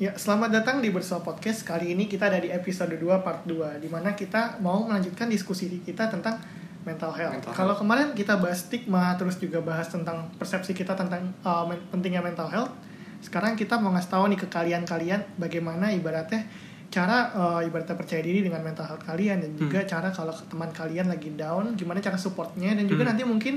Ya, selamat datang di Bersua Podcast. Kali ini kita ada di episode 2 part 2 di mana kita mau melanjutkan diskusi kita tentang mental health. Mental Kalau health. kemarin kita bahas stigma terus juga bahas tentang persepsi kita tentang uh, men- pentingnya mental health. Sekarang kita mau ngasih tahu nih ke kalian-kalian bagaimana ibaratnya cara uh, ibaratnya percaya diri dengan mental health kalian dan juga cara kalau teman kalian lagi down gimana cara supportnya dan juga Hmm. nanti mungkin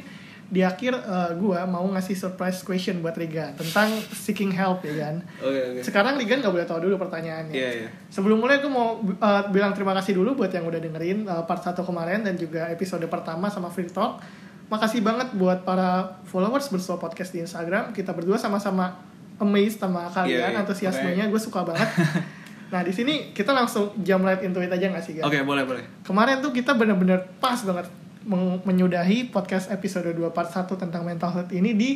di akhir uh, gua mau ngasih surprise question buat Riga tentang seeking help ya kan. Oke oke. Sekarang Ligan nggak boleh tahu dulu pertanyaannya. Iya iya. Sebelum mulai aku mau uh, bilang terima kasih dulu buat yang udah dengerin uh, part 1 kemarin dan juga episode pertama sama Free Talk. Makasih banget buat para followers bersua podcast di Instagram. Kita berdua sama-sama amazed sama kalian Iya, iya. antusiasmenya. Gue suka banget. nah di sini kita langsung jump right into it aja nggak sih? Oke boleh boleh. Kemarin tuh kita bener-bener pas banget menyudahi podcast episode 2 part 1 tentang mental health ini di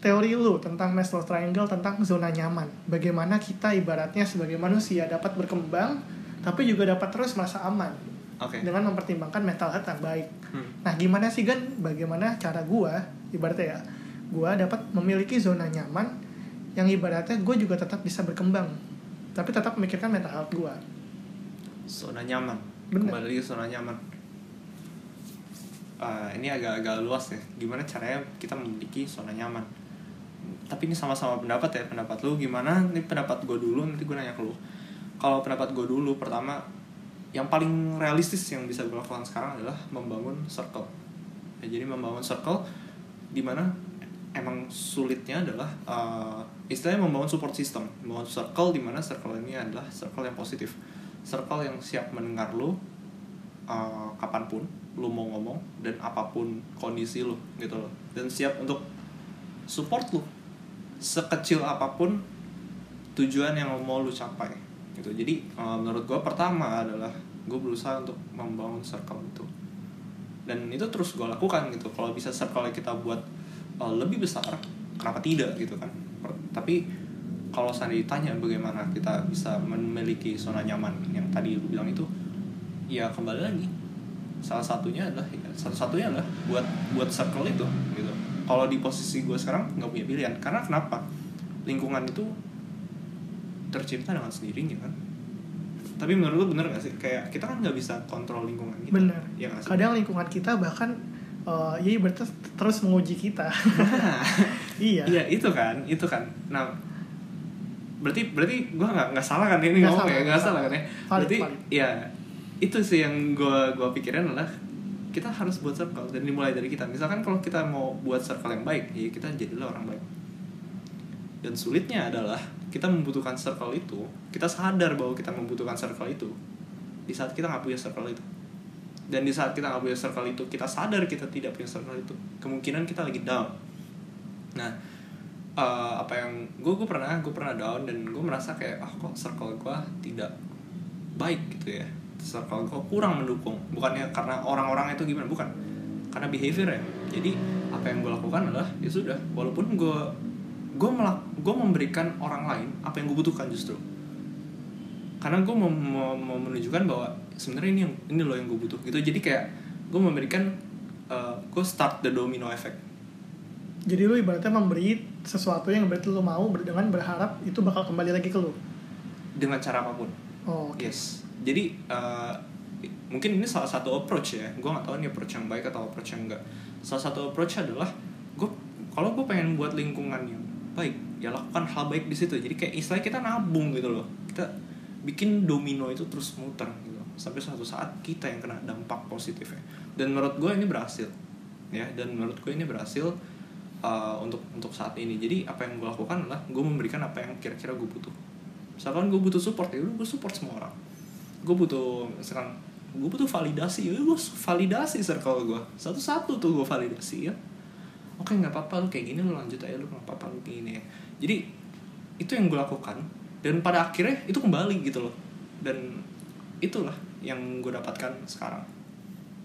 teori lu tentang Maslow Triangle tentang zona nyaman. Bagaimana kita ibaratnya sebagai manusia dapat berkembang tapi juga dapat terus merasa aman Oke. dengan mempertimbangkan mental health yang baik. Hmm. Nah, gimana sih Gan bagaimana cara gua ibaratnya ya, gua dapat memiliki zona nyaman yang ibaratnya gue juga tetap bisa berkembang tapi tetap memikirkan mental health gua. Zona nyaman. Bener. Kembali lagi ke zona nyaman. Ah, ini agak-agak luas ya. Gimana caranya kita memiliki zona nyaman? Tapi ini sama-sama pendapat ya. Pendapat lu gimana? Ini pendapat gue dulu. Nanti gue nanya ke lu. Kalau pendapat gue dulu, pertama yang paling realistis yang bisa gue lakukan sekarang adalah membangun circle. Ya, jadi membangun circle di mana emang sulitnya adalah uh, istilahnya membangun support system, membangun circle di mana circle ini adalah circle yang positif, circle yang siap mendengar lu uh, kapan pun lu mau ngomong dan apa pun kondisi lu gitu loh. Dan siap untuk support lu. Sekecil apa pun tujuan yang mau lu capai gitu. Jadi uh, menurut gue pertama adalah gue berusaha untuk membangun circle itu. Dan itu terus gue lakukan gitu. Kalau bisa circle kita buat uh, lebih besar kenapa tidak gitu kan? Tapi kalau seandainya ditanya bagaimana kita bisa memiliki zona nyaman yang tadi lu bilang itu ya kembali lagi salah satunya adalah ya, satu satunya adalah buat buat circle itu gitu. Kalau di posisi gue sekarang nggak punya pilihan. Karena kenapa? Lingkungan itu tercipta dengan sendirinya kan? Tapi menurut lu bener gak sih? Kayak kita kan nggak bisa kontrol lingkungan kita. Bener. ya gak sih? Kadang lingkungan kita bahkan uh, ya ibaratnya terus menguji kita. Nah, iya. iya itu kan itu kan. Nah berarti berarti gue nggak nggak salah kan ini Nggak ngomong salah, ya nggak nggak salah salah. kan ya? Valid, berarti valid. ya itu sih yang gue gua pikirin adalah kita harus buat circle dan dimulai dari kita. Misalkan kalau kita mau buat circle yang baik ya kita jadilah orang baik. Dan sulitnya adalah kita membutuhkan circle itu kita sadar bahwa kita membutuhkan circle itu di saat kita nggak punya circle itu. Dan di saat kita nggak punya circle itu kita sadar kita tidak punya circle itu kemungkinan kita lagi down. Nah eh, apa yang gue gue pernah gue pernah down dan gue merasa kayak ah kok circle gue tidak baik gitu ya circle gue kurang mendukung. Bukannya karena orang-orang itu gimana? Bukan. Karena behavior ya. Jadi apa yang gue lakukan adalah ya sudah. Walaupun gue gue melak gue memberikan orang lain apa yang gue butuhkan justru. Karena gue mau, mau, mau menunjukkan bahwa sebenarnya ini yang ini loh yang gue butuh gitu. Jadi kayak gue memberikan eh, gue start the domino effect. Jadi lu ibaratnya memberi sesuatu yang berarti lu mau dengan berharap itu bakal kembali lagi ke lu. dengan cara apa pun. Oh, oke. yes jadi eh, mungkin ini salah satu approach ya. Gue nggak tahu ini approach yang baik atau approach yang enggak salah satu approach adalah gue kalau gue pengen buat lingkungan yang baik ya lakukan hal baik di situ. Jadi kayak istilahnya kita nabung gitu loh. Kita bikin domino itu terus muter gitu. Sampai suatu saat kita yang kena dampak positifnya. Dan menurut gue ini berhasil. Ya dan menurut gue ini berhasil uh, untuk untuk saat ini. Jadi apa yang gue lakukan adalah gue memberikan apa yang kira-kira gue butuh. Misalkan gue butuh support ya gue support semua orang gue butuh misalkan gue butuh validasi ya gue validasi circle gue satu-satu tuh gue validasi ya oke nggak apa-apa lu kayak gini lu lanjut aja lu nggak apa-apa lu kayak gini ya jadi itu yang gue lakukan dan pada akhirnya itu kembali gitu loh dan itulah yang gue dapatkan sekarang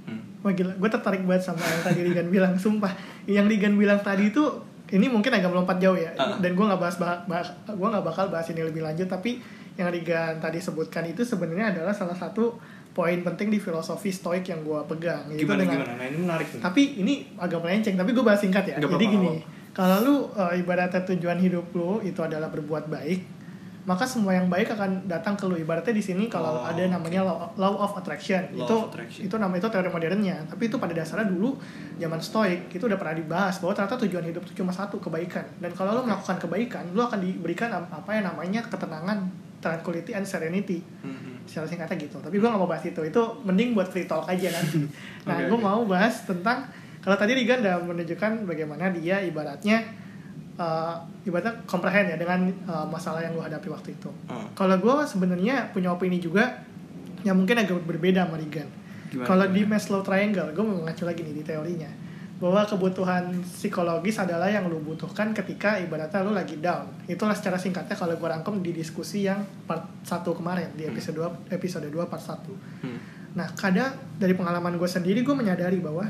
hmm. Wah gila, gue tertarik banget sama yang tadi Rigan bilang, sumpah. Yang Rigan bilang tadi itu, ini mungkin agak melompat jauh ya. Ah. Dan gue nggak bahas, bahas, gue nggak bakal bahas ini lebih lanjut. Tapi yang Rigan tadi sebutkan itu sebenarnya adalah salah satu poin penting di filosofi stoik yang gue pegang. gimana dengan- gimana? Nah ini menarik nih Tapi ini agak melenceng, tapi gue bahas singkat ya. Nggak Jadi apa-apa, gini, kalau lu uh, ibaratnya tujuan hidup lu itu adalah berbuat baik, maka semua yang baik akan datang ke lu. Ibaratnya di sini kalau Oh, ada namanya law, law of attraction Law itu of attraction. itu nama itu teori modernnya. Tapi itu pada dasarnya dulu zaman stoik itu udah pernah dibahas bahwa ternyata tujuan hidup itu cuma satu kebaikan. Dan kalau lu melakukan kebaikan lu akan diberikan apa yang namanya ketenangan tranquility and serenity Mhm. secara singkatnya gitu tapi gue gak mau bahas itu itu mending buat free talk aja nanti nah Oke, gue oke. mau bahas tentang kalau tadi Rigan udah menunjukkan bagaimana dia ibaratnya uh, ibaratnya comprehend ya dengan uh, masalah yang gue hadapi waktu itu Oh. kalau gue sebenarnya punya opini juga yang mungkin agak berbeda sama Gimana, kalau di? Maslow Triangle gue mau mengacu lagi nih di teorinya bahwa kebutuhan psikologis adalah yang lu butuhkan ketika ibaratnya lu lagi down. Itulah secara singkatnya kalau gue rangkum di diskusi yang part 1 kemarin di episode 2 episode 2 part 1. Hmm. Nah, kadang dari pengalaman gue sendiri gue menyadari bahwa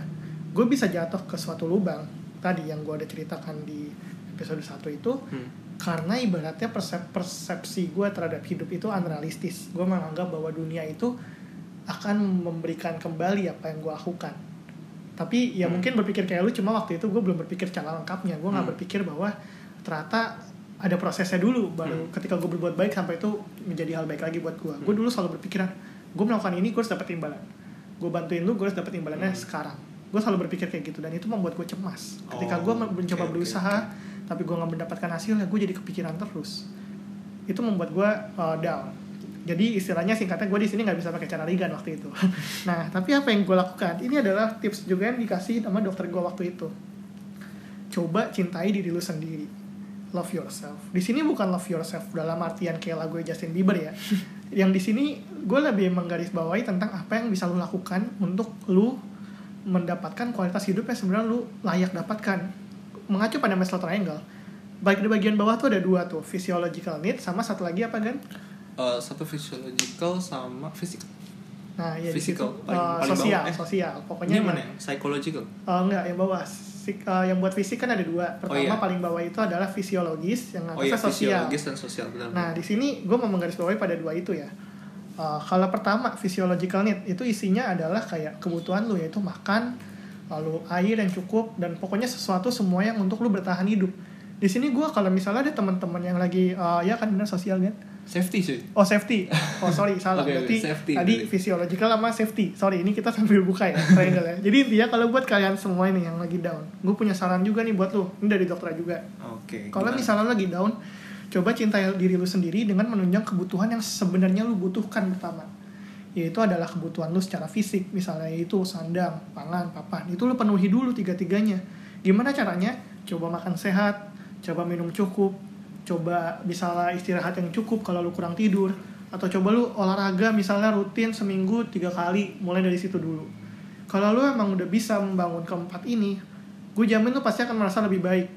gue bisa jatuh ke suatu lubang tadi yang gue udah ceritakan di episode 1 itu Hmm. karena ibaratnya persep- persepsi gue terhadap hidup itu unrealistis. Gue menganggap bahwa dunia itu akan memberikan kembali apa yang gue lakukan. Tapi ya Hmm. mungkin berpikir kayak lu cuma waktu itu gue belum berpikir secara lengkapnya. Gue nggak Hmm. berpikir bahwa ternyata ada prosesnya dulu baru Hmm. ketika gue berbuat baik sampai itu menjadi hal baik lagi buat gue. Gue Hmm. dulu selalu berpikiran gue melakukan ini gue harus dapat imbalan. Gue bantuin lu gue harus dapat imbalannya Hmm. sekarang. Gue selalu berpikir kayak gitu dan itu membuat gue cemas. Ketika Oh, gue mencoba oke, berusaha tapi gue nggak mendapatkan hasilnya gue jadi kepikiran terus itu membuat gue uh, down jadi istilahnya singkatnya gue di sini nggak bisa pakai cara rigan waktu itu. Nah tapi apa yang gue lakukan? Ini adalah tips juga yang dikasih sama dokter gue waktu itu. Coba cintai diri lu sendiri. Love yourself. Di sini bukan love yourself dalam artian kayak lagu Justin Bieber ya. Yang di sini gue lebih menggarisbawahi tentang apa yang bisa lu lakukan untuk lu mendapatkan kualitas hidup yang sebenarnya lu layak dapatkan. Mengacu pada Maslow Triangle. Baik di bagian bawah tuh ada dua tuh physiological need sama satu lagi apa kan Eh, satu physiological sama physical. nah ya di situ Physical, paling- uh, paling sosial bawah. Eh, sosial Ini pokoknya mana yang- yang psychological? uh, enggak yang bawah Sik- uh, yang buat fisik kan ada dua pertama iya. paling bawah itu adalah fisiologis yang Oh iya, sosial fisiologis dan sosial benar. Nah, di sini gue mau menggarisbawahi pada dua itu ya. Uh, kalau pertama physiological need itu isinya adalah kayak kebutuhan lu yaitu makan, lalu air yang cukup dan pokoknya sesuatu semua yang untuk lu bertahan hidup. Di sini gue kalau misalnya ada teman-teman yang lagi uh, ya kan benar sosial kan? Safety sih. Oh safety. Oh sorry salah. Oke, Berarti safety tadi berarti. physiological sama safety. Sorry ini kita sambil buka ya triangle ya. Jadi intinya kalau buat kalian semua ini yang lagi down, gue punya saran juga nih buat lu. Ini dari dokter juga. Oke. Kalau gimana? misalnya lo lagi down, coba cintai diri lu sendiri dengan menunjang kebutuhan yang sebenarnya lu butuhkan pertama. Yaitu adalah kebutuhan lu secara fisik, misalnya itu sandang, pangan, papan. Itu lu penuhi dulu tiga-tiganya. Gimana caranya? Coba makan sehat, coba minum cukup, coba misalnya istirahat yang cukup kalau lu kurang tidur, atau coba lu olahraga misalnya rutin seminggu tiga kali, mulai dari situ dulu. Kalau lu emang udah bisa membangun keempat ini, gue jamin lu pasti akan merasa lebih baik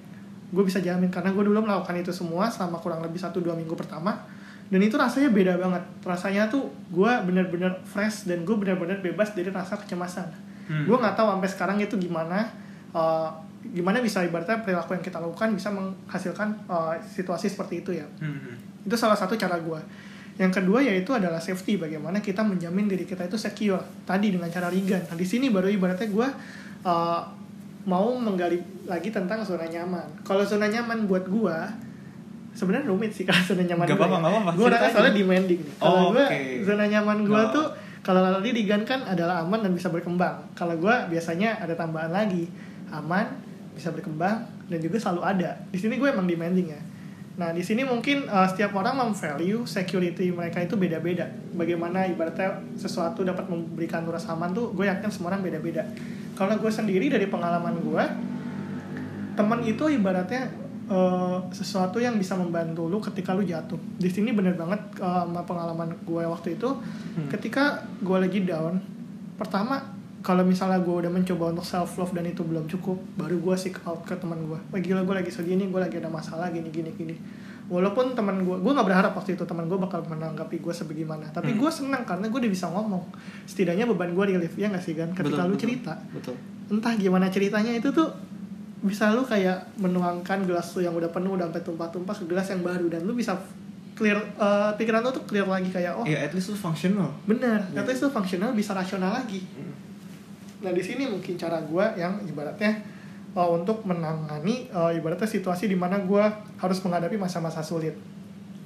gue bisa jamin karena gue dulu melakukan itu semua selama kurang lebih satu dua minggu pertama dan itu rasanya beda banget rasanya tuh gue bener-bener fresh dan gue bener-bener bebas dari rasa kecemasan Hmm. gue nggak tahu sampai sekarang itu gimana uh, gimana bisa ibaratnya perilaku yang kita lakukan bisa menghasilkan uh, situasi seperti itu ya. Hmm, hmm. itu salah satu cara gue yang kedua yaitu adalah safety bagaimana kita menjamin diri kita itu secure. Tadi dengan cara rigan nah di sini baru ibaratnya gue uh, mau menggali lagi tentang zona nyaman. Kalau zona nyaman buat gue sebenarnya rumit sih kalau zona nyaman Nggak gue apa-apa, nggak apa-apa. gue Ceritain. soalnya demanding nih. Kalau Oh, gue oke. zona nyaman gue tuh kalau tadi rigan kan adalah aman dan bisa berkembang. Kalau gue biasanya ada tambahan lagi aman bisa berkembang dan juga selalu ada di sini gue emang demanding ya Nah, di sini mungkin uh, setiap orang memvalue security mereka itu beda-beda. Bagaimana ibaratnya sesuatu dapat memberikan rasa aman tuh, gue yakin semua orang beda-beda. Kalau gue sendiri dari pengalaman gue, teman itu ibaratnya uh, sesuatu yang bisa membantu lu ketika lu jatuh. Di sini bener banget uh, sama pengalaman gue waktu itu, Hmm. ketika gue lagi down, pertama kalau misalnya gue udah mencoba untuk self love dan itu belum cukup baru gue seek out ke teman gue wah gila gue lagi sedih nih gue lagi ada masalah gini gini gini walaupun teman gue gue nggak berharap waktu itu teman gue bakal menanggapi gue sebagaimana tapi Hmm. gue senang karena gue udah bisa ngomong setidaknya beban gue relief ya nggak sih kan ketika Betul, lu betul. cerita Betul. entah gimana ceritanya itu tuh bisa lu kayak menuangkan gelas lu yang udah penuh udah sampai tumpah-tumpah ke gelas yang baru dan lu bisa clear eh, pikiran lu tuh clear lagi kayak oh Ya at least lu functional. bener Iya. atau itu fungsional bisa rasional lagi nah di sini mungkin cara gue yang ibaratnya uh, untuk menangani uh, ibaratnya situasi di mana gue harus menghadapi masa-masa sulit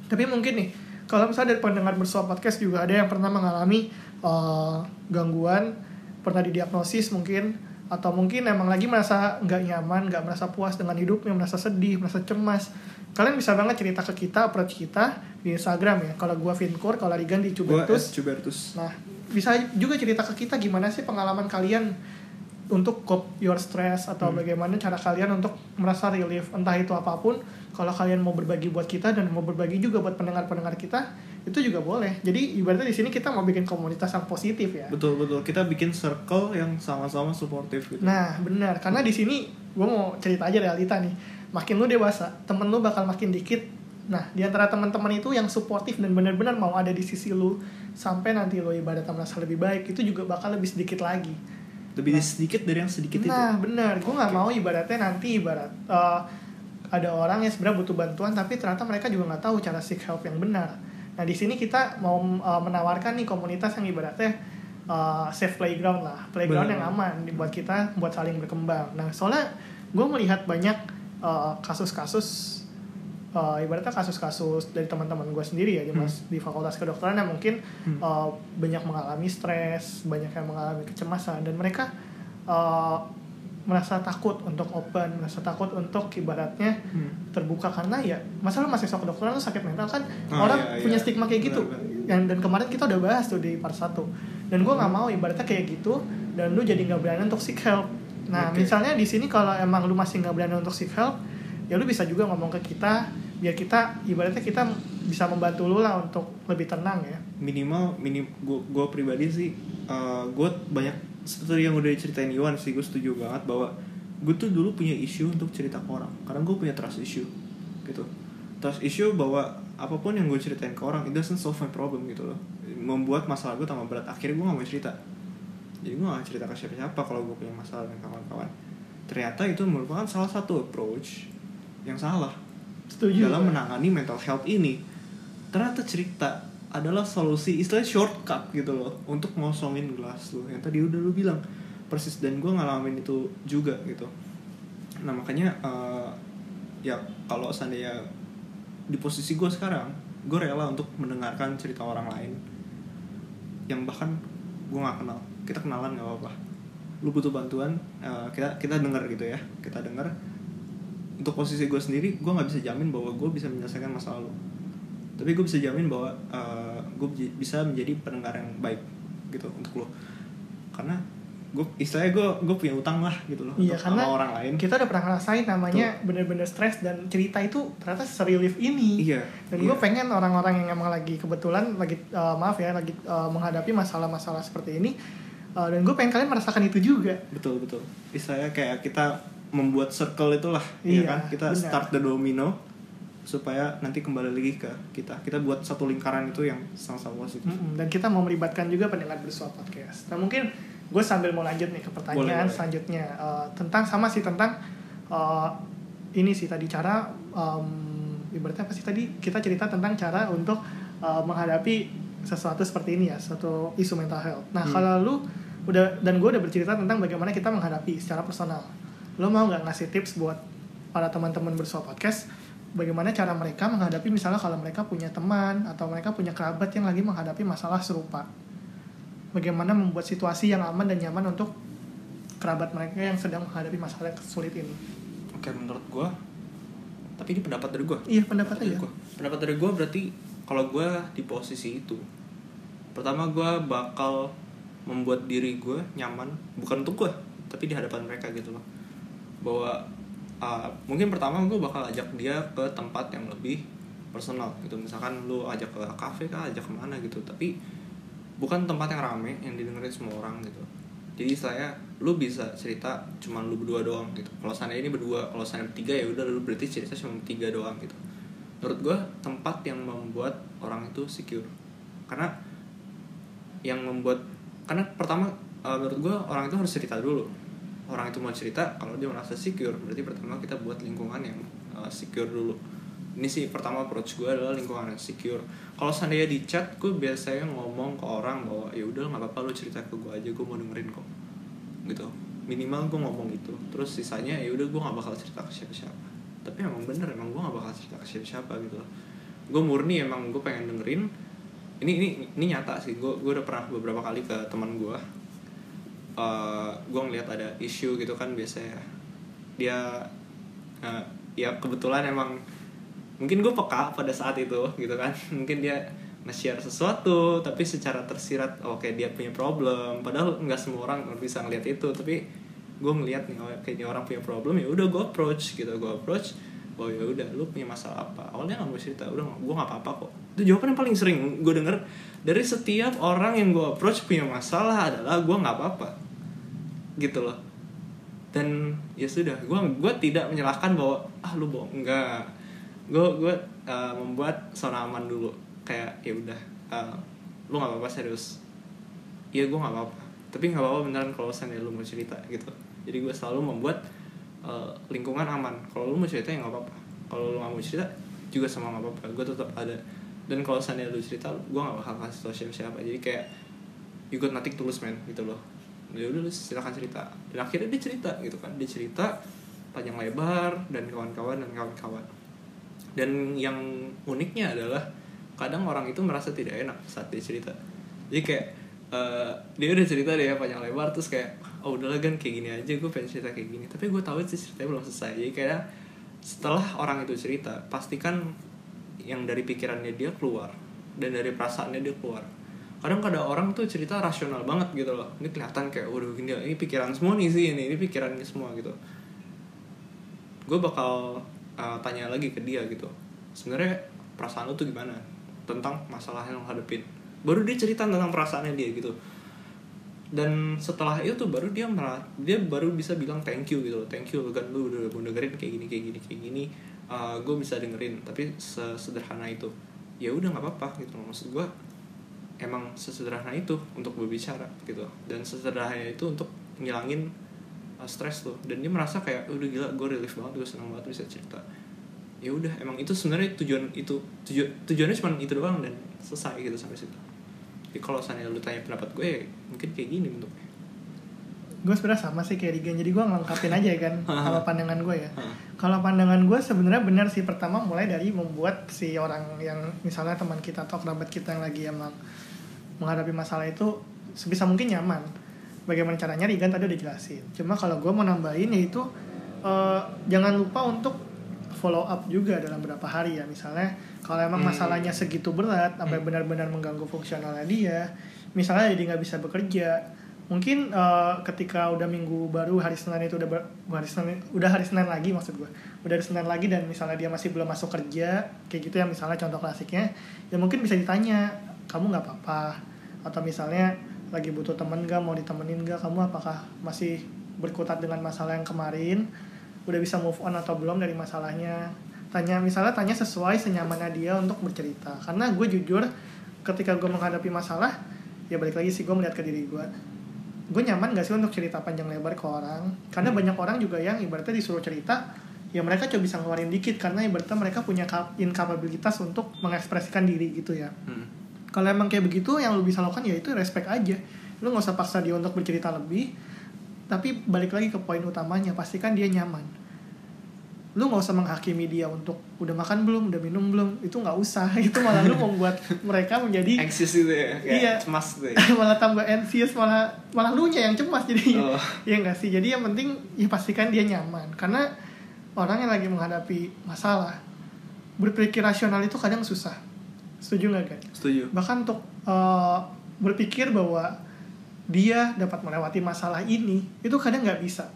tapi mungkin nih kalau misalnya dari pendengar bersua podcast juga ada yang pernah mengalami uh, gangguan pernah didiagnosis mungkin atau mungkin emang lagi merasa nggak nyaman nggak merasa puas dengan hidupnya merasa sedih merasa cemas kalian bisa banget cerita ke kita approach kita di Instagram ya kalau gua Vinkur kalau Rigan di Gua Cubertus S. Cubertus. Nah, bisa juga cerita ke kita gimana sih pengalaman kalian untuk cope your stress atau Hmm. bagaimana cara kalian untuk merasa relief entah itu apa pun. Kalau kalian mau berbagi buat kita dan mau berbagi juga buat pendengar-pendengar kita, itu juga boleh. Jadi ibaratnya di sini kita mau bikin komunitas yang positif ya. Betul betul. Kita bikin circle yang sama-sama suportif gitu. Nah, benar. Karena di sini gue mau cerita aja realita nih. Makin lu dewasa, temen lu bakal makin dikit. Nah, di antara teman-teman itu yang suportif dan benar-benar mau ada di sisi lu sampai nanti lu ibaratnya merasa lebih baik, itu juga bakal lebih sedikit lagi. Lebih sedikit dari yang sedikit itu. Nah, benar. Gue nggak Oke. mau ibaratnya nanti ibarat eh, ada orang yang sebenarnya butuh bantuan, tapi ternyata mereka juga nggak tahu cara seek help yang benar. Nah, di sini kita mau eh, menawarkan nih komunitas yang ibaratnya eh, safe playground lah, playground Benar. yang aman buat kita buat saling berkembang. Nah, soalnya gue melihat banyak eh, kasus-kasus eh, ibaratnya kasus-kasus dari teman-teman gue sendiri ya di mas di fakultas kedokteran yang mungkin Hmm. eh, banyak mengalami stres, banyak yang mengalami kecemasan dan mereka eh, merasa takut untuk open, merasa takut untuk ibaratnya Hmm. terbuka karena ya masalah mahasiswa kedokteran tuh sakit mental kan Oh, orang iya, punya iya. stigma kayak gitu Benar, dan kemarin kita udah bahas tuh di part 1 dan gue nggak mau ibaratnya kayak gitu dan lu jadi nggak berani untuk seek help nah Oke. misalnya di sini kalau emang lu masih nggak berani untuk seek help ya lu bisa juga ngomong ke kita biar kita ibaratnya kita bisa membantu lu lah untuk lebih tenang ya. Minimal minim gua pribadi sih uh, gue banyak seperti yang udah diceritain Iwan sih gue setuju banget bahwa gue tuh dulu punya isu untuk cerita ke orang. Karena gue punya trust issue gitu. Trust issue bahwa apa pun yang gue ceritain ke orang it doesn't solve my problem gitu loh. Membuat masalah gue tambah berat. Akhirnya gue gak mau cerita. Jadi gue gak cerita ke siapa-siapa kalau gue punya masalah dengan kawan-kawan. Ternyata itu merupakan salah satu approach yang salah setuju. Dalam menangani mental health ini ternyata cerita adalah solusi istilahnya shortcut gitu loh untuk ngosongin gelas lo. Yang tadi udah lu bilang persis dan gue ngalamin itu juga gitu. Nah makanya eh, ya kalau seandainya di posisi gue sekarang gue rela untuk mendengarkan cerita orang lain. Yang bahkan gue nggak kenal. Kita kenalan nggak apa-apa. Lu butuh bantuan eh, kita kita dengar gitu ya. Kita dengar untuk posisi gue sendiri gue nggak bisa jamin bahwa gue bisa menyelesaikan masalah lu. Tapi gue bisa jamin bahwa gue bisa menjadi pendengar yang baik gitu untuk lo karena gue istilahnya gue gue punya utang lah gitu loh Iya, untuk karena sama orang lain. kita udah pernah ngerasain namanya bener-bener stres dan cerita itu ternyata serelief ini. Iya dan iya. gue pengen orang-orang yang emang lagi kebetulan lagi uh, maaf ya lagi uh, menghadapi masalah-masalah seperti ini uh, dan gue pengen kalian merasakan itu juga. Betul betul. Istilahnya kayak kita membuat circle itulah Iya, ya kan? Kita benar. start the domino supaya nanti kembali lagi ke kita. Kita buat satu lingkaran itu yang sama-sama positif. Mm-mm, dan kita mau melibatkan juga pendengar bersua podcast. Nah mungkin gue sambil mau lanjut nih ke pertanyaan Boleh, boleh. selanjutnya. Uh, tentang sama sih tentang uh, ini sih tadi cara um, ibaratnya apa sih tadi? Kita cerita tentang cara untuk uh, menghadapi sesuatu seperti ini ya suatu isu mental health. Nah Hmm. kalau lu udah dan gue udah bercerita tentang bagaimana kita menghadapi secara personal lo mau nggak ngasih tips buat para teman-teman bersua podcast? Bagaimana cara mereka menghadapi misalnya kalau mereka punya teman atau mereka punya kerabat yang lagi menghadapi masalah serupa? Bagaimana membuat situasi yang aman dan nyaman untuk kerabat mereka yang sedang menghadapi masalah yang sulit ini? Oke menurut gue tapi ini pendapat dari gue iya pendapat dari aja. gua. pendapat dari gue berarti kalau gue di posisi itu pertama gue bakal membuat diri gue nyaman bukan untuk gue tapi di hadapan mereka gitu loh bahwa uh, mungkin pertama gue bakal ajak dia ke tempat yang lebih personal gitu. Misalkan lu ajak ke kafe kah ajak ke mana gitu. Tapi bukan tempat yang rame yang didengerin semua orang gitu. Jadi saya lu bisa cerita cuma lu berdua doang gitu. Kalau sana ini berdua kalau sana bertiga ya udah lu berarti cerita cuma bertiga doang gitu. Menurut gua tempat yang membuat orang itu secure. Karena yang membuat karena pertama uh, menurut gua orang itu harus cerita dulu orang itu mau cerita kalau dia merasa secure berarti pertama kita buat lingkungan yang uh, secure dulu. Ini sih pertama approach gue adalah lingkungan yang secure. Kalau seandainya di chat gue biasanya ngomong ke orang bahwa ya udah nggak apa-apa lu cerita ke gue aja gue mau dengerin kok. Gitu. Minimal gue ngomong itu. Terus sisanya ya udah gue nggak bakal cerita ke siapa-siapa. Tapi emang bener emang gue nggak bakal cerita ke siapa-siapa gitu gue murni emang gue pengen dengerin. Ini ini ini nyata sih. Gue gue udah pernah beberapa kali ke teman gue uh, gue ngeliat ada isu gitu kan biasanya. Dia uh, ya kebetulan emang mungkin gue peka pada saat itu gitu kan. Mungkin dia nge-share sesuatu tapi secara tersirat oke dia punya problem. Padahal nggak semua orang bisa ngeliat itu tapi gue ngeliat nih oh, kayaknya orang punya problem ya udah gue approach gitu. Gue approach oh ya udah lu punya masalah apa? Awalnya nggak mau cerita udah gue nggak apa-apa kok. Itu jawaban yang paling sering gue denger. Dari setiap orang yang gue approach punya masalah adalah gue nggak apa-apa gitu loh. Dan ya sudah gue gue tidak menyalahkan bahwa ah lu bohong. Enggak. Gue gue uh, membuat zona aman dulu. Kayak ya udah uh, lu nggak apa-apa serius. Iya gue nggak apa-apa. Tapi nggak apa-apa beneran kalau misalnya lu mau cerita gitu. Jadi gue selalu membuat uh, lingkungan aman. Kalau lu mau cerita ya nggak apa-apa. Kalau lu nggak mau cerita juga sama nggak apa-apa. Gue tetap ada. Dan kalau misalnya lu cerita gue nggak bakal kasih tau siapa siapa jadi kayak you got nothing to lose man gitu loh ya udah silakan cerita. Dan akhirnya dia cerita gitu kan. Dia cerita panjang lebar dan kawan-kawan dan kawan-kawan. Dan yang uniknya adalah kadang orang itu merasa tidak enak saat dia cerita. Jadi kayak uh, dia udah cerita deh panjang lebar terus kayak oh udahlah kan kayak gini aja gue pengen cerita kayak gini. Tapi gue tahu sih ceritanya belum selesai. Jadi kayak setelah orang itu cerita pastikan yang dari pikirannya dia keluar dan dari perasaannya dia keluar kadang ada orang tuh cerita rasional banget gitu loh. Ini kelihatan kayak waduh gini ini pikiran semua nih sih ini ini pikirannya semua gitu. Gue bakal uh, tanya lagi ke dia gitu. Sebenarnya perasaan lu tuh gimana tentang masalah yang lo hadepin? Baru dia cerita tentang perasaannya dia gitu. Dan setelah itu baru dia malah dia baru bisa bilang thank you gitu thank you kan lu udah mau dengerin kayak gini kayak gini kayak gini. Uh, gue bisa dengerin tapi sesederhana itu. Ya udah nggak apa-apa gitu maksud gue emang sesederhana itu untuk berbicara gitu. Dan sesederhana itu untuk ngilangin uh, stres tuh. Dan dia merasa kayak udah gila gue relief banget gue senang banget bisa cerita. Ya udah emang itu sebenarnya tujuan itu tujuan tujuannya cuma itu doang dan selesai gitu sampai situ. Jadi kalau misalnya lu tanya pendapat gue mungkin kayak gini bentuknya gue sebenarnya sama sih kayak Rigen jadi gue ngelengkapin aja kan kalau pandangan gue ya. Kalau pandangan gue sebenarnya benar sih pertama mulai dari membuat si orang yang misalnya teman kita atau kerabat kita yang lagi emang menghadapi masalah itu sebisa mungkin nyaman. Bagaimana caranya Rigan tadi udah jelasin. Cuma kalau gue mau nambahin yaitu uh, jangan lupa untuk follow up juga dalam beberapa hari ya. Misalnya kalau emang hmm. masalahnya segitu berat sampai hmm. benar-benar mengganggu fungsionalnya dia misalnya jadi nggak bisa bekerja mungkin uh, ketika udah minggu baru hari Senin itu udah hari Senin udah hari Senin lagi maksud gue udah hari Senin lagi dan misalnya dia masih belum masuk kerja kayak gitu ya misalnya contoh klasiknya ya mungkin bisa ditanya kamu nggak apa-apa? Atau misalnya lagi butuh temen gak mau ditemenin gak kamu apakah masih berkutat dengan masalah yang kemarin? Udah bisa move on atau belum dari masalahnya? Tanya misalnya tanya sesuai senyamannya dia untuk bercerita. Karena gue jujur ketika gue menghadapi masalah ya balik lagi sih gue melihat ke diri gue gue nyaman gak sih untuk cerita panjang lebar ke orang karena hmm. banyak orang juga yang ibaratnya disuruh cerita ya mereka coba bisa ngeluarin dikit karena ibaratnya mereka punya incapabilitas untuk mengekspresikan diri gitu ya hmm. kalau emang kayak begitu yang lu bisa lakukan ya itu respect aja lu nggak usah paksa dia untuk bercerita lebih tapi balik lagi ke poin utamanya pastikan dia nyaman lu nggak usah menghakimi dia untuk udah makan belum udah minum belum itu nggak usah. Itu malah lu membuat mereka menjadi anxious gitu ya kayak iya. cemas gitu ya. malah tambah anxious malah malah lu nya yang cemas jadi. Oh. ya enggak sih? Jadi yang penting ya pastikan dia nyaman. Karena orang yang lagi menghadapi masalah berpikir rasional itu kadang susah. Setuju nggak kan setuju. Bahkan untuk uh, berpikir bahwa dia dapat melewati masalah ini itu kadang nggak bisa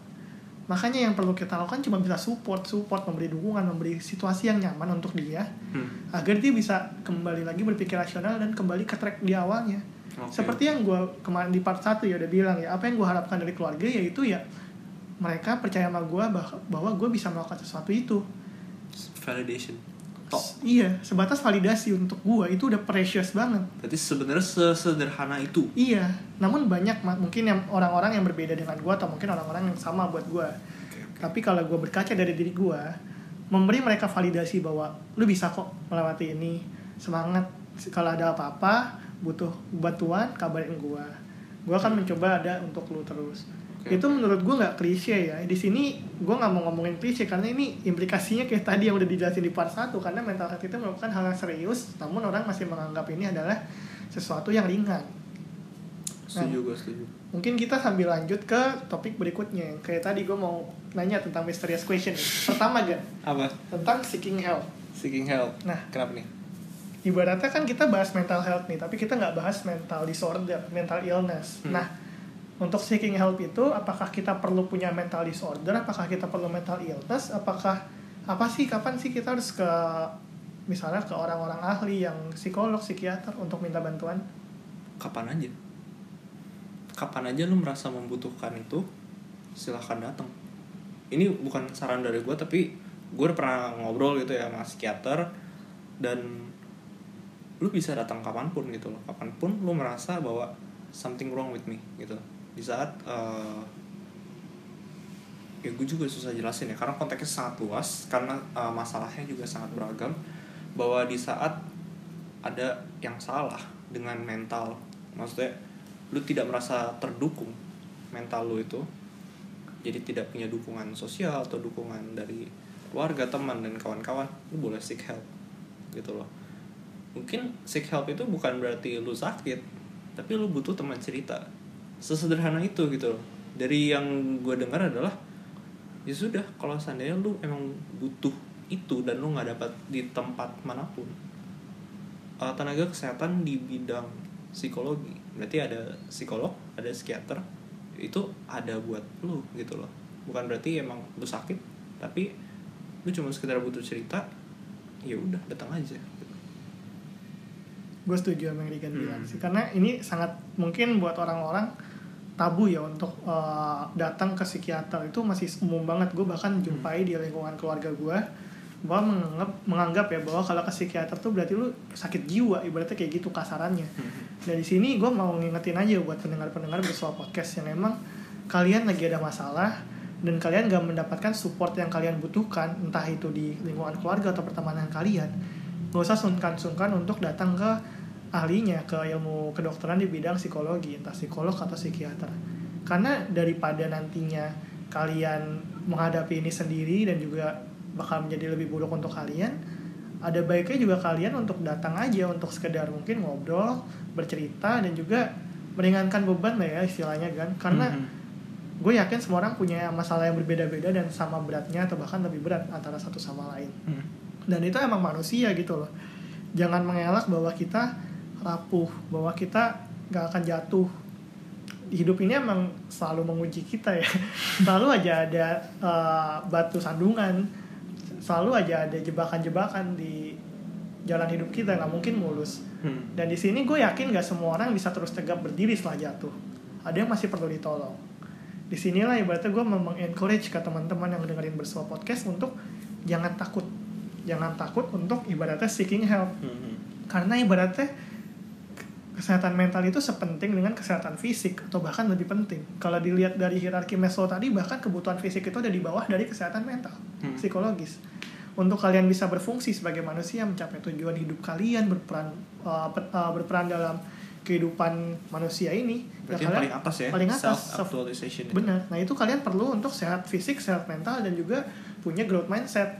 makanya yang perlu kita lakukan cuma bisa support support memberi dukungan memberi situasi yang nyaman untuk dia hmm. agar dia bisa kembali lagi berpikir rasional dan kembali ke track di awalnya okay. seperti yang gue kemarin di part satu ya udah bilang ya apa yang gue harapkan dari keluarga yaitu ya mereka percaya sama gue bahwa gue bisa melakukan sesuatu itu validation Tok. iya sebatas validasi untuk gue itu udah precious banget. Berarti sebenarnya sesederhana itu. Iya namun banyak mungkin yang orang-orang yang berbeda dengan gue atau mungkin orang-orang yang sama buat gue okay, okay. tapi kalau gue berkaca dari diri gue memberi mereka validasi bahwa lu bisa kok melewati ini semangat. Kalau ada apa-apa butuh bantuan kabarin gue gue akan mencoba ada untuk lu terus Oke, itu menurut gue nggak klise ya. Di sini gue nggak mau ngomongin klise karena ini implikasinya kayak tadi yang udah dijelasin di part 1 karena mental health itu merupakan hal yang serius namun orang masih menganggap ini adalah sesuatu yang ringan. Setuju gue setuju. mungkin kita sambil lanjut ke topik berikutnya. Kayak tadi gue mau nanya tentang mysterious question nih. pertama Gan apa? Tentang seeking help. Seeking help. Nah. kenapa nih? ibaratnya kan kita bahas mental health nih tapi kita nggak bahas mental disorder mental illness. Hmm. nah untuk seeking help itu apakah kita perlu punya mental disorder? Apakah kita perlu mental illness? Apakah apa sih kapan sih kita harus ke misalnya ke orang-orang ahli yang psikolog psikiater untuk minta bantuan? Kapan aja. Kapan aja lu merasa membutuhkan itu silahkan datang. Ini bukan saran dari gue tapi gue pernah ngobrol gitu ya sama psikiater dan lu bisa datang kapan pun gitu loh. Kapan pun lu merasa bahwa something wrong with me gitu di saat eh, ya gue juga susah jelasin ya karena konteksnya sangat luas karena eh, masalahnya juga sangat beragam bahwa di saat ada yang salah dengan mental maksudnya lu tidak merasa terdukung mental lu itu jadi tidak punya dukungan sosial atau dukungan dari keluarga teman dan kawan-kawan lu boleh seek help gitu loh. Mungkin seek help itu bukan berarti lu sakit tapi lu butuh teman cerita sesederhana itu gitu loh. Dari yang gue dengar adalah ya sudah kalau seandainya lu emang butuh itu dan lu nggak dapat di tempat mana pun uh, tenaga kesehatan di bidang psikologi berarti ada psikolog ada psikiater itu ada buat lu gitu loh. Bukan berarti emang lu sakit tapi lu cuma sekedar butuh cerita ya udah datang aja. Gue setuju sama yang Rigan bilang Hmm. sih karena ini sangat mungkin buat orang-orang tabu ya untuk uh, datang ke psikiater. Itu masih umum banget. Gue bahkan jumpai di lingkungan keluarga gue bahwa menganggap menganggap ya bahwa kalau ke psikiater tuh berarti lu sakit jiwa. Ibaratnya kayak gitu kasarannya. Dan di sini gue mau ngingetin aja buat pendengar-pendengar bersua podcast yang emang kalian lagi ada masalah dan kalian gak mendapatkan support yang kalian butuhkan entah itu di lingkungan keluarga atau pertemanan kalian gak usah sungkan-sungkan untuk datang ke ahlinya ke ilmu kedokteran di bidang psikologi entah psikolog atau psikiater karena daripada nantinya kalian menghadapi ini sendiri dan juga bakal menjadi lebih buruk untuk kalian ada baiknya juga kalian untuk datang aja untuk sekedar mungkin ngobrol bercerita dan juga meringankan beban lah ya istilahnya kan karena Mhm. gue yakin semua orang punya masalah yang berbeda-beda dan sama beratnya atau bahkan lebih berat antara satu sama lain Hmm. dan itu emang manusia gitu loh jangan mengelak bahwa kita rapuh bahwa kita gak akan jatuh hidup ini emang selalu menguji kita ya selalu aja ada eh, batu sandungan selalu aja ada jebakan-jebakan di jalan hidup kita nggak mungkin mulus Hmm. dan di sini gue yakin gak semua orang bisa terus tegap berdiri setelah jatuh. Ada yang masih perlu ditolong. Di sinilah ibaratnya gue mau encourage ke teman-teman yang dengerin bersua podcast untuk jangan takut. Jangan takut untuk ibaratnya seeking help. Hmm. Karena ibaratnya kesehatan mental itu sepenting dengan kesehatan fisik atau bahkan lebih penting. Kalau dilihat dari hierarki Maslow tadi bahkan kebutuhan fisik itu ada di bawah dari kesehatan mental, Hmm. psikologis. Untuk kalian bisa berfungsi sebagai manusia mencapai tujuan hidup kalian berperan uh, pe- uh, berperan dalam kehidupan manusia ini, ya berarti yang paling atas ya paling atas, self actualization benar. Nah itu kalian perlu untuk sehat fisik, sehat mental dan juga punya growth mindset.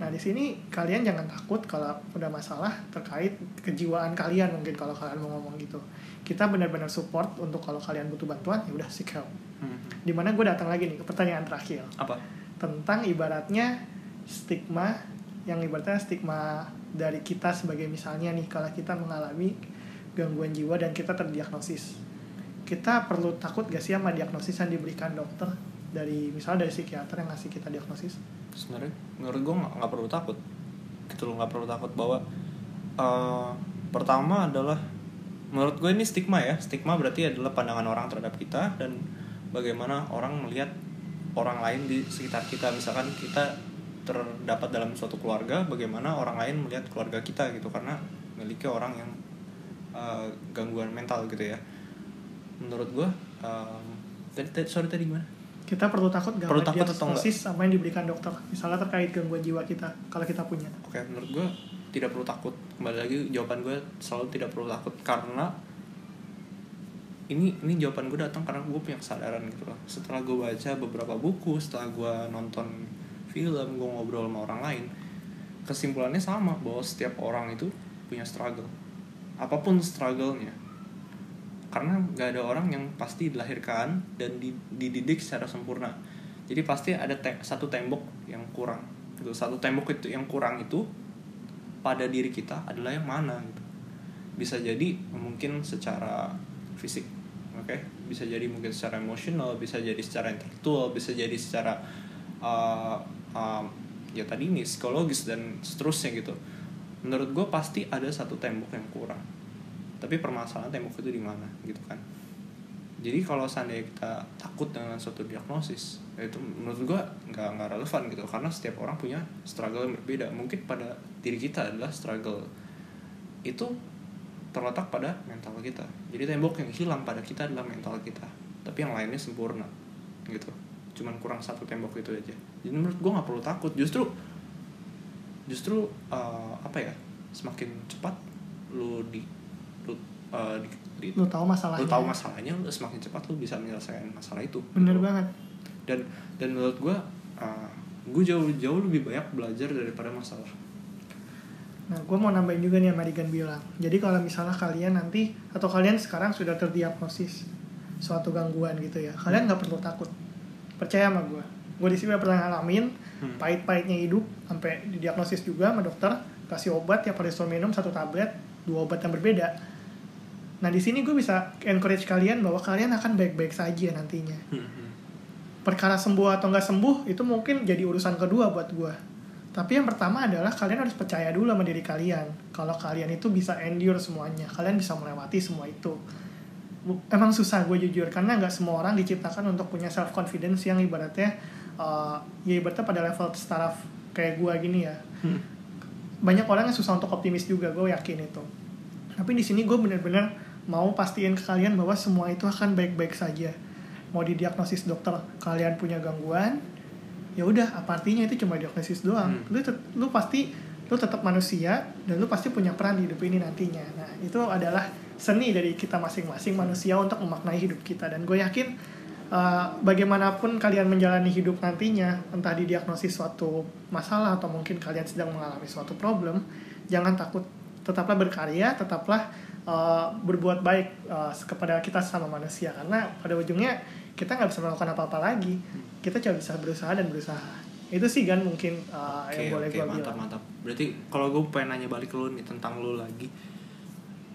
Nah di sini kalian jangan takut kalau udah masalah terkait kejiwaan kalian mungkin kalau kalian mau ngomong gitu. Kita benar-benar support untuk kalau kalian butuh bantuan ya udah seek help. Hmm. Di mana gue datang lagi nih ke pertanyaan terakhir apa tentang ibaratnya stigma yang ibaratnya stigma dari kita sebagai misalnya nih kalau kita mengalami gangguan jiwa dan kita terdiagnosis kita perlu takut gak sih sama diagnosis yang diberikan dokter dari misalnya dari psikiater yang ngasih kita diagnosis? Sebenarnya menurut gue nggak perlu takut. Gitu loh nggak perlu takut bahwa eh, pertama adalah menurut gue ini stigma ya. Stigma berarti adalah pandangan orang terhadap kita dan bagaimana orang melihat orang lain di sekitar kita. Misalkan kita terdapat dalam suatu keluarga bagaimana orang lain melihat keluarga kita gitu. Karena memiliki orang yang eh, gangguan mental gitu ya. Menurut gue em, tadi, tadi sorry tadi gimana kita perlu takut gak Perlu sama takut atau enggak? apa yang diberikan dokter misalnya terkait gangguan jiwa kita kalau kita punya Oke, menurut gue tidak perlu takut. Kembali lagi jawaban gue selalu tidak perlu takut karena ini ini jawaban gue datang karena gue punya kesadaran gitu loh setelah gue baca beberapa buku setelah gue nonton film gue ngobrol sama orang lain kesimpulannya sama bahwa setiap orang itu punya struggle apa pun struggle-nya karena nggak ada orang yang pasti dilahirkan dan dididik secara sempurna. Jadi pasti ada te satu tembok yang kurang gitu. Satu tembok itu yang kurang itu pada diri kita adalah yang mana gitu. Bisa jadi mungkin secara fisik oke? Okay? bisa jadi mungkin secara emosional bisa jadi secara intelektual bisa jadi secara uh, uh, ya tadi ini psikologis dan seterusnya gitu. Menurut gue pasti ada satu tembok yang kurang tapi permasalahan tembok itu di mana gitu kan. Jadi kalau seandainya kita takut dengan suatu diagnosis ya itu menurut gue nggak nggak relevan gitu. Karena setiap orang punya struggle yang berbeda. Mungkin pada diri kita adalah struggle. Itu terletak pada mental kita. Jadi tembok yang hilang pada kita adalah mental kita. Tapi yang lainnya sempurna gitu. Cuman kurang satu tembok itu aja. Jadi menurut gue nggak perlu takut. Justru justru uh, apa ya semakin cepat lu di uh, di, di lu tahu masalahnya lu tahu masalahnya lu semakin cepat lu bisa menyelesaikan masalah itu bener gitu. banget dan dan menurut gue uh, gue jauh jauh lebih banyak belajar daripada masalah Nah, gue mau nambahin juga nih sama Rigan bilang. Jadi kalau misalnya kalian nanti atau kalian sekarang sudah terdiagnosis suatu gangguan gitu ya, kalian nggak perlu takut. Percaya sama gue. Gue di sini pernah ngalamin hmm. pahit-pahitnya hidup sampai didiagnosis juga sama dokter kasih obat tiap hari disuruh minum satu tablet dua obat yang berbeda. Nah di sini gue bisa encourage kalian bahwa kalian akan baik-baik saja nantinya. Hmm. hmm. Perkara sembuh atau nggak sembuh itu mungkin jadi urusan kedua buat gue tapi yang pertama adalah kalian harus percaya dulu sama diri kalian. Kalau kalian itu bisa endure semuanya, kalian bisa melewati semua itu. Emang susah gue jujur, karena nggak semua orang diciptakan untuk punya self confidence yang ibaratnya, uh, ya ibaratnya pada level startup kayak gue gini ya. Hmm. Banyak orang yang susah untuk optimis juga, gue yakin itu. Tapi di sini gue bener-bener mau pastiin ke kalian bahwa semua itu akan baik-baik saja. Mau didiagnosis dokter kalian punya gangguan, ya udah apa artinya? Itu cuma diagnosis doang. Hmm. lu lu pasti lu tetap manusia dan lu pasti punya peran di hidup ini nantinya. Nah itu adalah seni dari kita masing-masing manusia untuk memaknai hidup kita. Dan gue yakin uh, bagaimanapun kalian menjalani hidup nantinya entah didiagnosis suatu masalah atau mungkin kalian sedang mengalami suatu problem jangan takut. Tetaplah berkarya tetaplah uh, berbuat baik uh, kepada kita sama manusia. Karena pada ujungnya kita nggak bisa melakukan apa-apa lagi. Kita cuma bisa berusaha dan berusaha. Itu sih kan mungkin uh, okay, yang boleh okay, gue mantap, bilang. mantap. Berarti kalau gue pengen nanya balik ke lu nih tentang lu lagi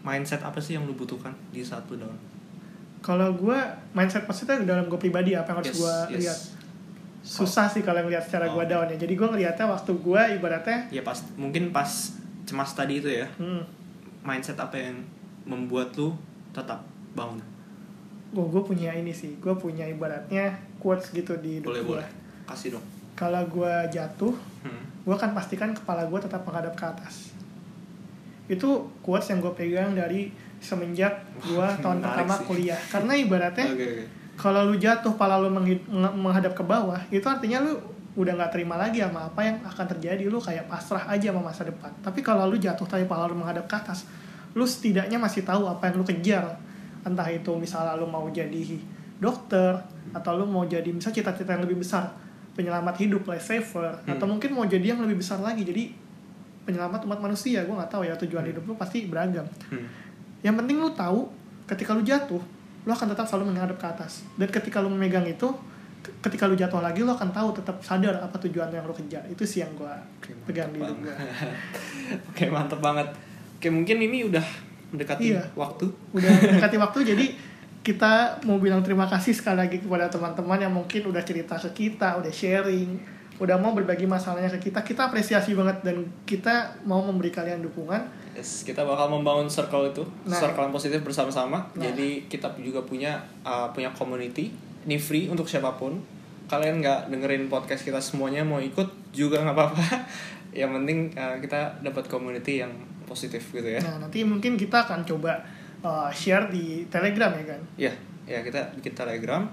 mindset apa sih yang lu butuhkan di satu down kalau gue mindset maksudnya dalam gue pribadi apa yang harus yes, gue yes. lihat. Susah oh. sih kalau ngeliat secara oh. gue down ya jadi gue ngeliatnya waktu gue ibaratnya ya pas mungkin pas cemas tadi itu ya. Hmm. Mindset apa yang membuat lu tetap bangun gue gue punya ini sih gue punya ibaratnya quotes gitu di hidup boleh gue boleh kasih dong kalau gue jatuh hmm. gue akan pastikan kepala gue tetap menghadap ke atas itu quotes yang gue pegang dari semenjak gue tahun pertama sih. kuliah karena ibaratnya okay, okay. kalau lu jatuh kepala lu menghadap ke bawah itu artinya lu udah nggak terima lagi sama apa yang akan terjadi lu kayak pasrah aja sama masa depan tapi kalau lu jatuh tapi kepala lu menghadap ke atas lu setidaknya masih tahu apa yang lu kejar entah itu misalnya lu mau jadi dokter atau lu mau jadi misal cita-cita yang lebih besar penyelamat hidup life saver hmm. atau mungkin mau jadi yang lebih besar lagi jadi penyelamat umat manusia gue nggak tahu ya tujuan hmm. hidup lu pasti beragam hmm. yang penting lu tahu ketika lu jatuh lu akan tetap selalu menghadap ke atas dan ketika lu memegang itu ketika lu jatuh lagi lu akan tahu tetap sadar apa tujuan yang lu kejar. Itu sih yang gue pegang di hidup gue oke mantep banget. Oke mungkin ini udah mendekati iya, waktu. Udah mendekati waktu jadi kita mau bilang terima kasih sekali lagi kepada teman-teman yang mungkin udah cerita ke kita udah sharing udah mau berbagi masalahnya ke kita. Kita apresiasi banget dan kita mau memberi kalian dukungan. Yes, kita bakal membangun circle itu nah, circle yang positif bersama-sama. Nah. jadi kita juga punya uh, punya community ini free untuk siapa pun. Kalian nggak dengerin podcast kita semuanya mau ikut juga nggak apa-apa. Yang penting uh, kita dapat community yang positif gitu ya. Nah nanti mungkin kita akan coba uh, share di telegram ya kan? Iya ya kita bikin telegram.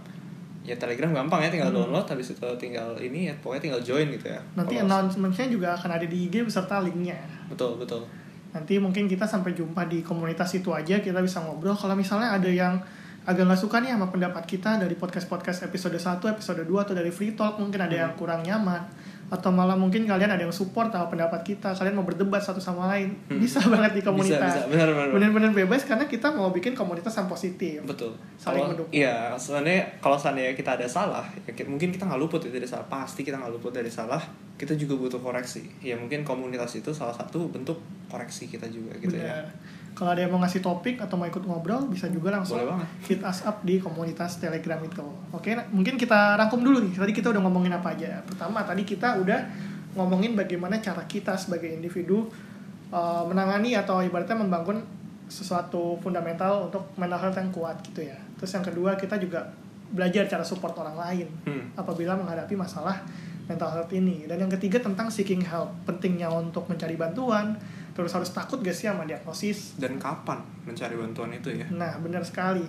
Ya telegram gampang ya tinggal hmm. download habis itu tinggal ini ya pokoknya tinggal join gitu ya. Nanti announcementnya juga akan ada di IG beserta linknya. Betul betul. Nanti mungkin kita sampai jumpa di komunitas itu aja kita bisa ngobrol. Kalau misalnya ada yang agak nggak suka nih sama pendapat kita dari podcast-podcast episode 1, episode 2 atau dari free talk. Mungkin ada yang kurang nyaman. Atau malah mungkin kalian ada yang support sama pendapat kita. Kalian mau berdebat satu sama lain. Bisa banget di komunitas. bisa. Benar benar benar. bener-bener bebas karena kita mau bikin komunitas yang positif. Betul. Saling Kalau- mendukung. iya sebenarnya kalau seandainya kita ada salah ya ki- mungkin kita nggak luput dari salah. Pasti kita nggak luput dari salah. Kita juga butuh koreksi. Ya mungkin komunitas itu salah satu bentuk koreksi kita juga gitu ya Bener. Kalau ada yang mau ngasih topik atau mau ikut ngobrol, bisa juga langsung Boleh banget. hit us up di komunitas Telegram itu. Oke, nah, mungkin kita rangkum dulu nih. Tadi kita udah ngomongin apa aja. Pertama, tadi kita udah ngomongin bagaimana cara kita sebagai individu uh, menangani atau ibaratnya membangun sesuatu fundamental untuk mental health yang kuat gitu ya. Terus yang kedua, kita juga belajar cara support orang lain Hmm. apabila menghadapi masalah mental health ini. Dan yang ketiga tentang seeking help, pentingnya untuk mencari bantuan, terus harus takut gak sih sama diagnosis. dan kapan mencari bantuan itu ya Nah, benar sekali.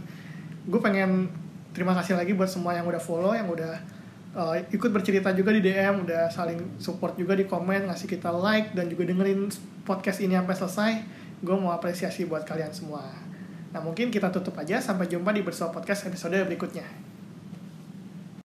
Gue pengen terima kasih lagi buat semua yang udah follow, yang udah uh, ikut bercerita juga di DM, udah saling support juga di komen, ngasih kita like, dan juga dengerin podcast ini sampai selesai. Gue mau apresiasi buat kalian semua. Nah, mungkin kita tutup aja. Sampai jumpa di Bersua Podcast episode berikutnya.